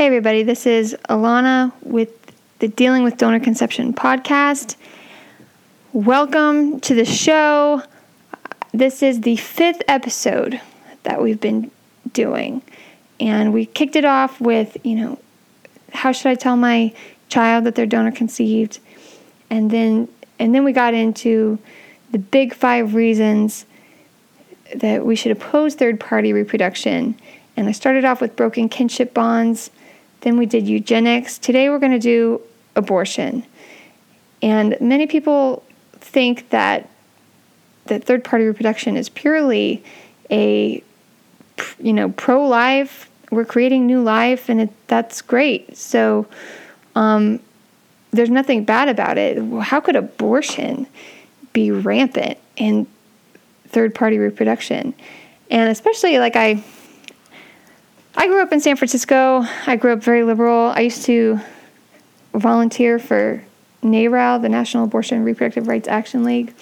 Hey, everybody, this is Alana with the Dealing with Donor Conception podcast. Welcome to the show. This is the fifth episode that we've been doing. And we kicked it off with, you know, how should I tell my child that they're donor conceived? And then and then we got into the big five reasons that we should oppose third party reproduction. And I started off with broken kinship bonds then we did eugenics. Today we're going to do abortion. And many people think that that third party reproduction is purely a you know pro-life we're creating new life and it, that's great so um, there's nothing bad about it how could abortion be rampant in third party reproduction and especially like i I grew up in San Francisco. I grew up very liberal. I used to volunteer for NARAL, the National Abortion and Reproductive Rights Action League.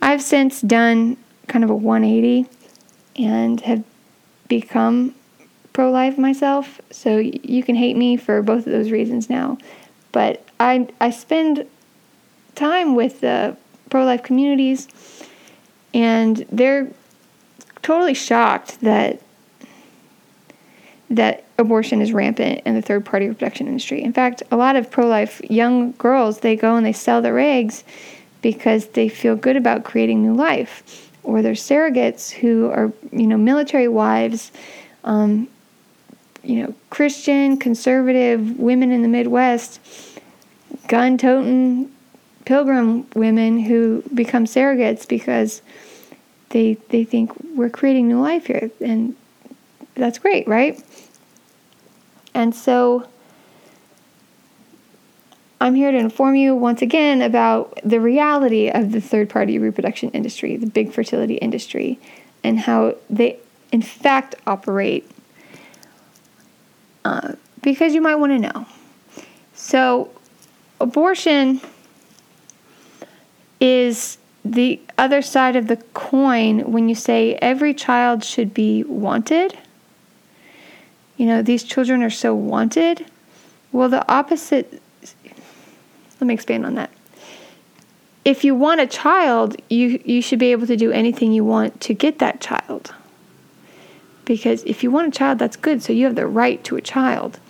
I've since done kind of a 180 and have become pro life myself. So you can hate me for both of those reasons now. But I, I spend time with the pro life communities, and they're totally shocked that that abortion is rampant in the third party reproduction industry. In fact, a lot of pro life young girls, they go and they sell their eggs because they feel good about creating new life. Or there's surrogates who are, you know, military wives, um, you know, Christian, conservative women in the Midwest, gun toting pilgrim women who become surrogates because they they think we're creating new life here and that's great, right? And so I'm here to inform you once again about the reality of the third party reproduction industry, the big fertility industry, and how they, in fact, operate. Uh, because you might want to know. So, abortion is the other side of the coin when you say every child should be wanted you know, these children are so wanted. Well, the opposite, let me expand on that. If you want a child, you, you should be able to do anything you want to get that child. Because if you want a child, that's good, so you have the right to a child.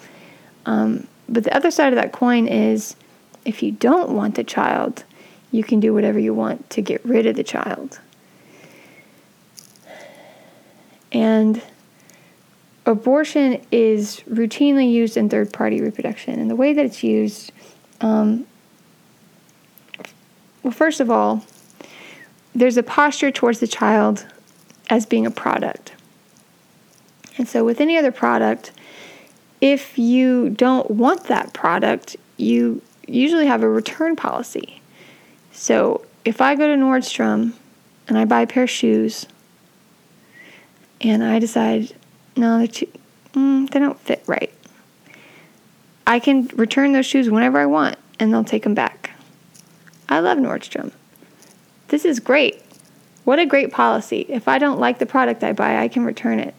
Um, but the other side of that coin is if you don't want the child, you can do whatever you want to get rid of the child. And abortion is routinely used in third party reproduction. And the way that it's used, um, well, first of all, there's a posture towards the child as being a product. And so, with any other product, if you don't want that product, you usually have a return policy. So, if I go to Nordstrom and I buy a pair of shoes and I decide no, they're too, mm, they don't fit right. I can return those shoes whenever I want and they'll take them back. I love Nordstrom. This is great. What a great policy. If I don't like the product I buy, I can return it.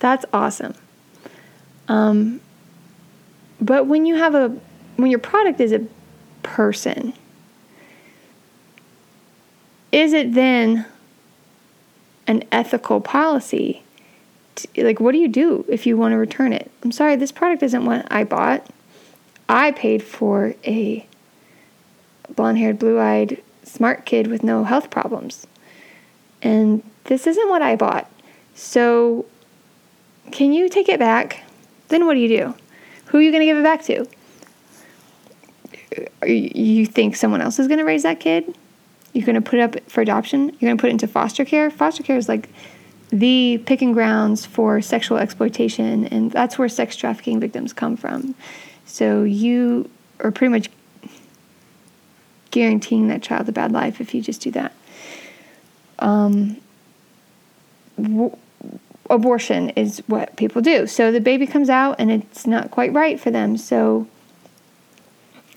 That's awesome. Um, but when you have a, when your product is a person, is it then an ethical policy like what do you do if you want to return it? I'm sorry this product isn't what i bought. I paid for a blonde haired blue eyed smart kid with no health problems. And this isn't what i bought. So can you take it back? Then what do you do? Who are you going to give it back to? Uh, you think someone else is going to raise that kid? You're going to put it up for adoption? You're going to put it into foster care? Foster care is like the picking grounds for sexual exploitation, and that's where sex trafficking victims come from. So you are pretty much guaranteeing that child a bad life if you just do that. Um, w- abortion is what people do. So the baby comes out and it's not quite right for them. So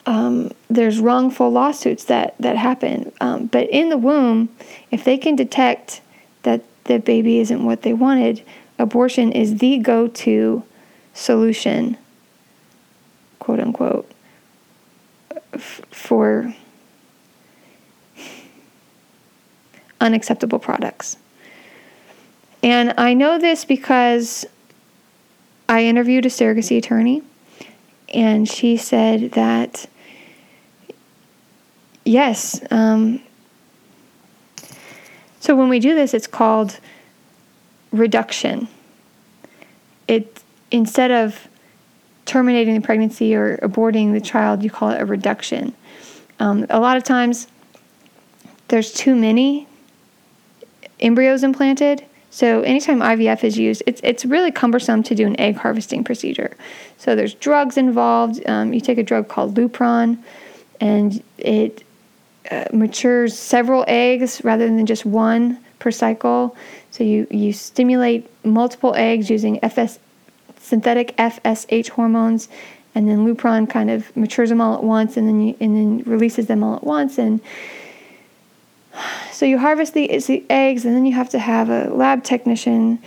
um, there's wrongful lawsuits that that happen. Um, but in the womb, if they can detect that the baby isn't what they wanted, abortion is the go to solution, quote unquote, f- for unacceptable products. And I know this because I interviewed a surrogacy attorney, and she said that yes, um, so when we do this, it's called reduction. It instead of terminating the pregnancy or aborting the child, you call it a reduction. Um, a lot of times, there's too many embryos implanted. So anytime IVF is used, it's it's really cumbersome to do an egg harvesting procedure. So there's drugs involved. Um, you take a drug called Lupron, and it uh, matures several eggs rather than just one per cycle. So you, you stimulate multiple eggs using FS, synthetic FSH hormones, and then Lupron kind of matures them all at once, and then you, and then releases them all at once. And so you harvest the, the eggs, and then you have to have a lab technician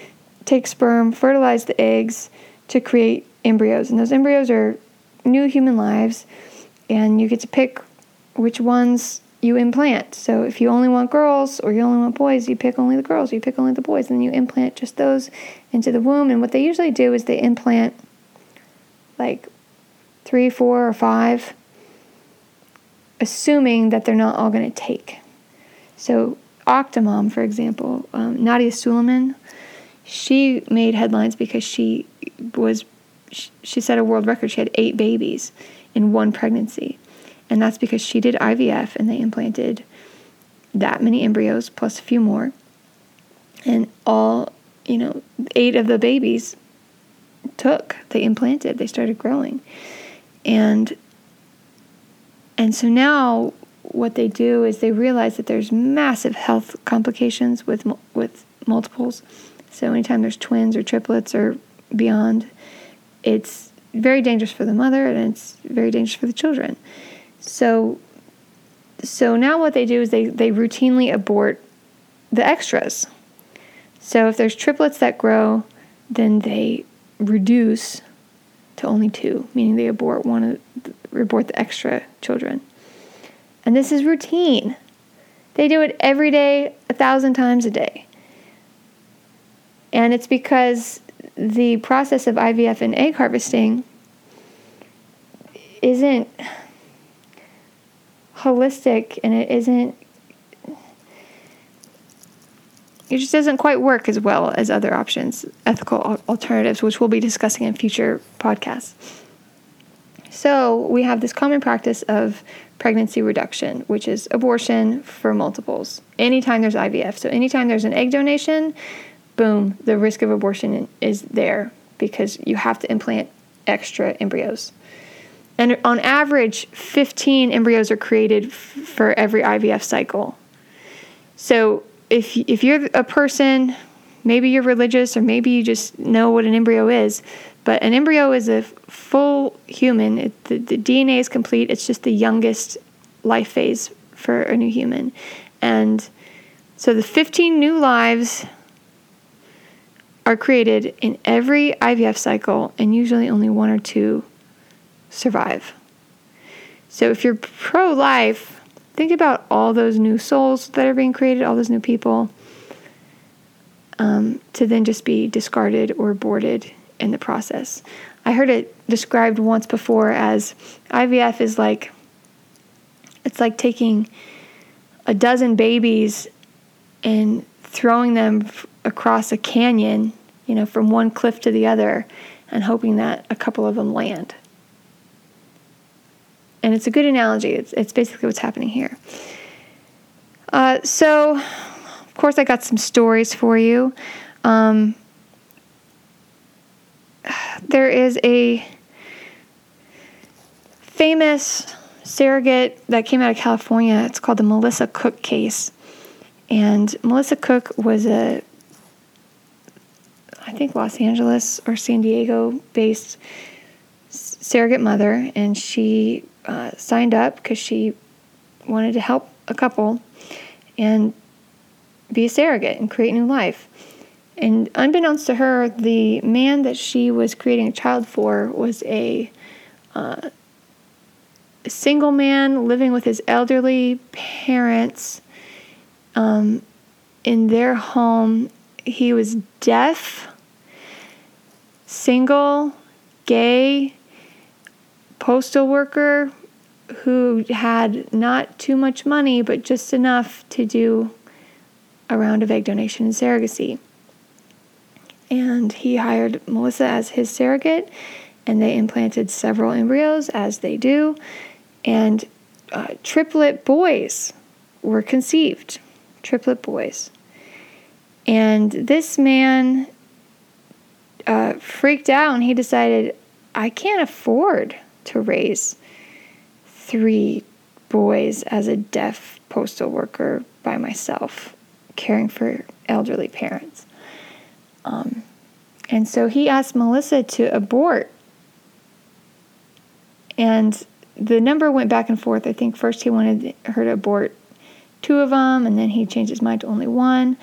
take sperm, fertilize the eggs to create embryos, and those embryos are new human lives, and you get to pick which ones you implant. So if you only want girls or you only want boys, you pick only the girls, you pick only the boys, and you implant just those into the womb. And what they usually do is they implant like three, four, or five, assuming that they're not all going to take. So Octomom, for example, um, Nadya Suleman, she made headlines because she was she set a world record. She had eight babies in one pregnancy. And that's because she did IVF and they implanted that many embryos plus a few more. And all, you know, eight of the babies took, they implanted, they started growing. And and so now what they do is they realize that there's massive health complications with with multiples. So anytime there's twins or triplets or beyond, it's very dangerous for the mother and it's very dangerous for the children. So so now what they do is they, they routinely abort the extras. So if there's triplets that grow, then they reduce to only two, meaning they abort one of the, abort the extra children. And this is routine. They do it every day, a thousand times a day. And it's because the process of IVF and egg harvesting isn't holistic and it isn't it just doesn't quite work as well as other options, ethical alternatives, which we'll be discussing in future podcasts. So, we have this common practice of pregnancy reduction, which is abortion for multiples. Anytime there's IVF, so anytime there's an egg donation, boom, the risk of abortion is there because you have to implant extra embryos. And on average, 15 embryos are created f- for every IVF cycle. So if, if you're a person, maybe you're religious or maybe you just know what an embryo is, but an embryo is a full human. It, the, the DNA is complete, it's just the youngest life phase for a new human. And so the 15 new lives are created in every IVF cycle, and usually only one or two survive. So if you're pro life, think about all those new souls that are being created, all those new people, um, to then just be discarded or aborted in the process. I heard it described once before as IVF is like it's like taking a dozen babies and throwing them f- across a canyon, you know, from one cliff to the other and hoping that a couple of them land and it's a good analogy. It's, it's basically what's happening here. Uh, so, of course, I got some stories for you. Um, there is a famous surrogate that came out of California. It's called the Melissa Cook case. And Melissa Cook was a, I think, Los Angeles or San Diego based surrogate mother, and she uh, signed up because she wanted to help a couple and be a surrogate and create new life. and unbeknownst to her, the man that she was creating a child for was a, uh, single man living with his elderly parents um, in their home. He was deaf, single, gay, postal worker who had not too much money, but just enough to do a round of egg donation and surrogacy. And he hired Melissa as his surrogate, and they implanted several embryos, as they do, and uh, triplet boys were conceived. Triplet boys. And this man uh, freaked out and he decided, I can't afford to raise three boys as a deaf postal worker by myself, caring for elderly parents. Um, and so he asked Melissa to abort. And the number went back and forth. I think first he wanted her to abort two of them, and then he changed his mind to only one.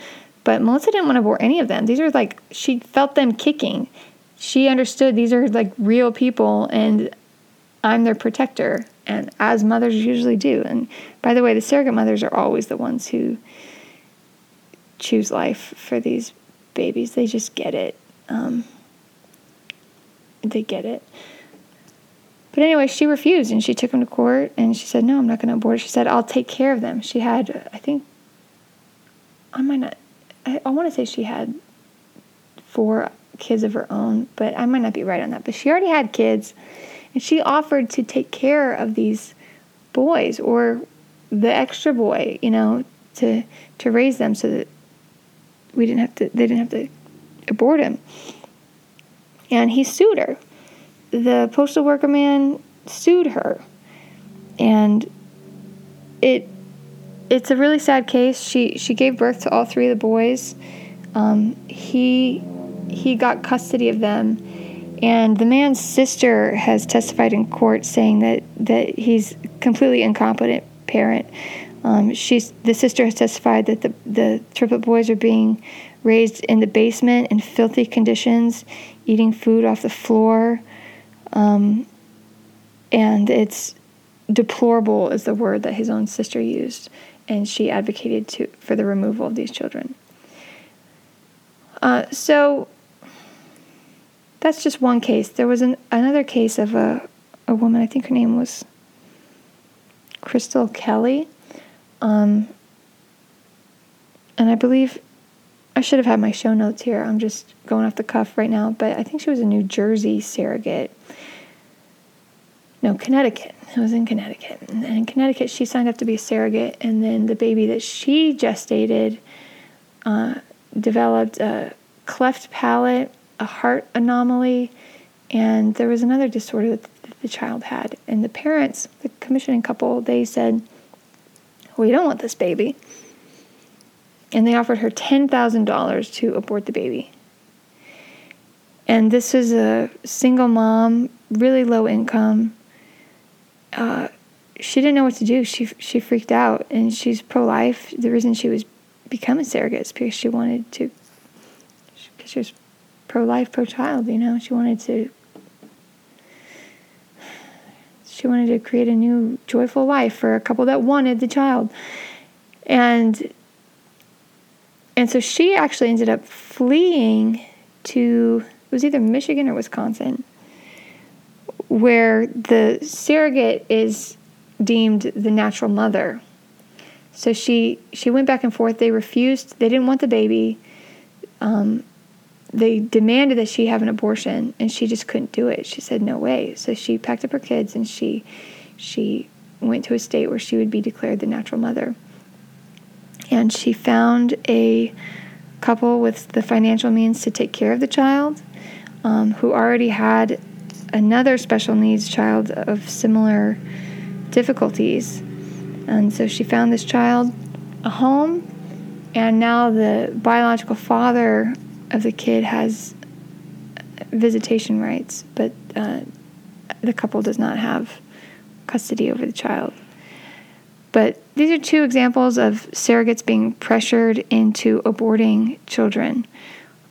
But Melissa didn't want to abort any of them. These are like, she felt them kicking. She understood these are like real people, and I'm their protector and as mothers usually do. And by the way, the surrogate mothers are always the ones who choose life for these babies. They just get it. Um, they get it. But anyway, she refused and she took him to court and she said, No, I'm not going to abort. She said, I'll take care of them. She had, I think, I might not, I, I want to say she had four kids of her own, but I might not be right on that. But she already had kids and she offered to take care of these boys or the extra boy, you know, to to raise them so that we didn't have to they didn't have to abort him. And he sued her. The postal worker man sued her. And it it's a really sad case. She she gave birth to all three of the boys. Um, he he got custody of them and the man's sister has testified in court saying that, that he's completely incompetent parent. Um, she's the sister has testified that the the triplet boys are being raised in the basement in filthy conditions, eating food off the floor, um, and it's deplorable is the word that his own sister used, and she advocated to for the removal of these children. Uh, so that's just one case. There was an, another case of a, a woman, I think her name was Crystal Kelley. Um, and I believe I should have had my show notes here. I'm just going off the cuff right now, but I think she was a New Jersey surrogate. No, Connecticut. It was in Connecticut. And in Connecticut, she signed up to be a surrogate, and then the baby that she gestated uh, developed a cleft palate a heart anomaly, and there was another disorder that the child had. And the parents, the commissioning couple, they said, We don't want this baby. And they offered her $10,000 to abort the baby. And this was a single mom, really low income. Uh, she didn't know what to do. She she freaked out, and she's pro life. The reason she was becoming surrogate is because she wanted to, because she was pro life, pro child. You know, she wanted to. She wanted to create a new joyful life for a couple that wanted the child, and and so she actually ended up fleeing to it was either Michigan or Wisconsin, where the surrogate is deemed the natural mother. So she she went back and forth. They refused. They didn't want the baby. Um, they demanded that she have an abortion and she just couldn't do it. She said no way. So she packed up her kids and she she went to a state where she would be declared the natural mother. And she found a couple with the financial means to take care of the child um, who already had another special needs child of similar difficulties. And so she found this child a home, and now the biological father of the kid has visitation rights, but uh, the couple does not have custody over the child. But these are two examples of surrogates being pressured into aborting children.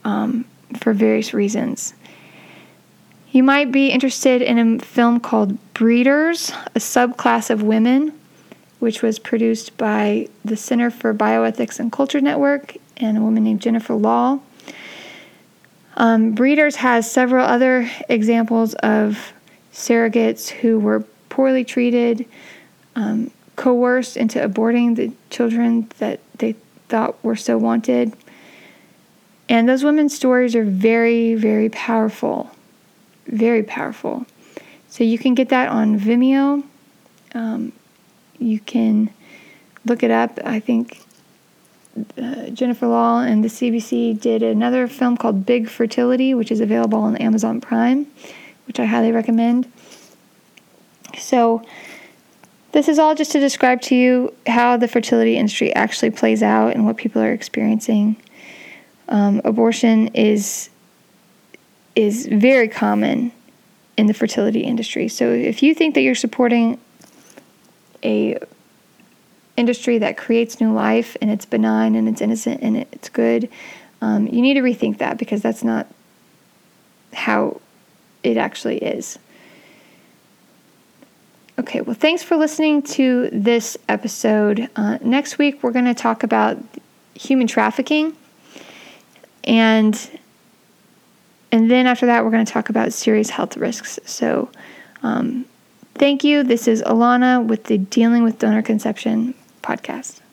um, for various reasons. You might be interested in a film called Breeders, a subclass of women, which was produced by the Center for Bioethics and Culture Network and a woman named Jennifer Lahl. Um, Breeders has several other examples of surrogates who were poorly treated, um, coerced into aborting the children that they thought were so wanted. And those women's stories are very, very powerful. Very powerful. So you can get that on Vimeo. Um, you can look it up. I think uh, Jennifer Lahl and the CBC did another film called Big Fertility, which is available on Amazon Prime, which I highly recommend. So, this is all just to describe to you how the fertility industry actually plays out and what people are experiencing. Um, abortion is is very common in the fertility industry. So if you think that you're supporting a industry that creates new life and it's benign and it's innocent and it's good, um, you need to rethink that because that's not how it actually is. Okay, well, thanks for listening to this episode. Uh, next week, we're going to talk about human trafficking, and and then after that, we're going to talk about serious health risks. So, um, thank you. This is Alana with the Dealing with Donor Conception podcast.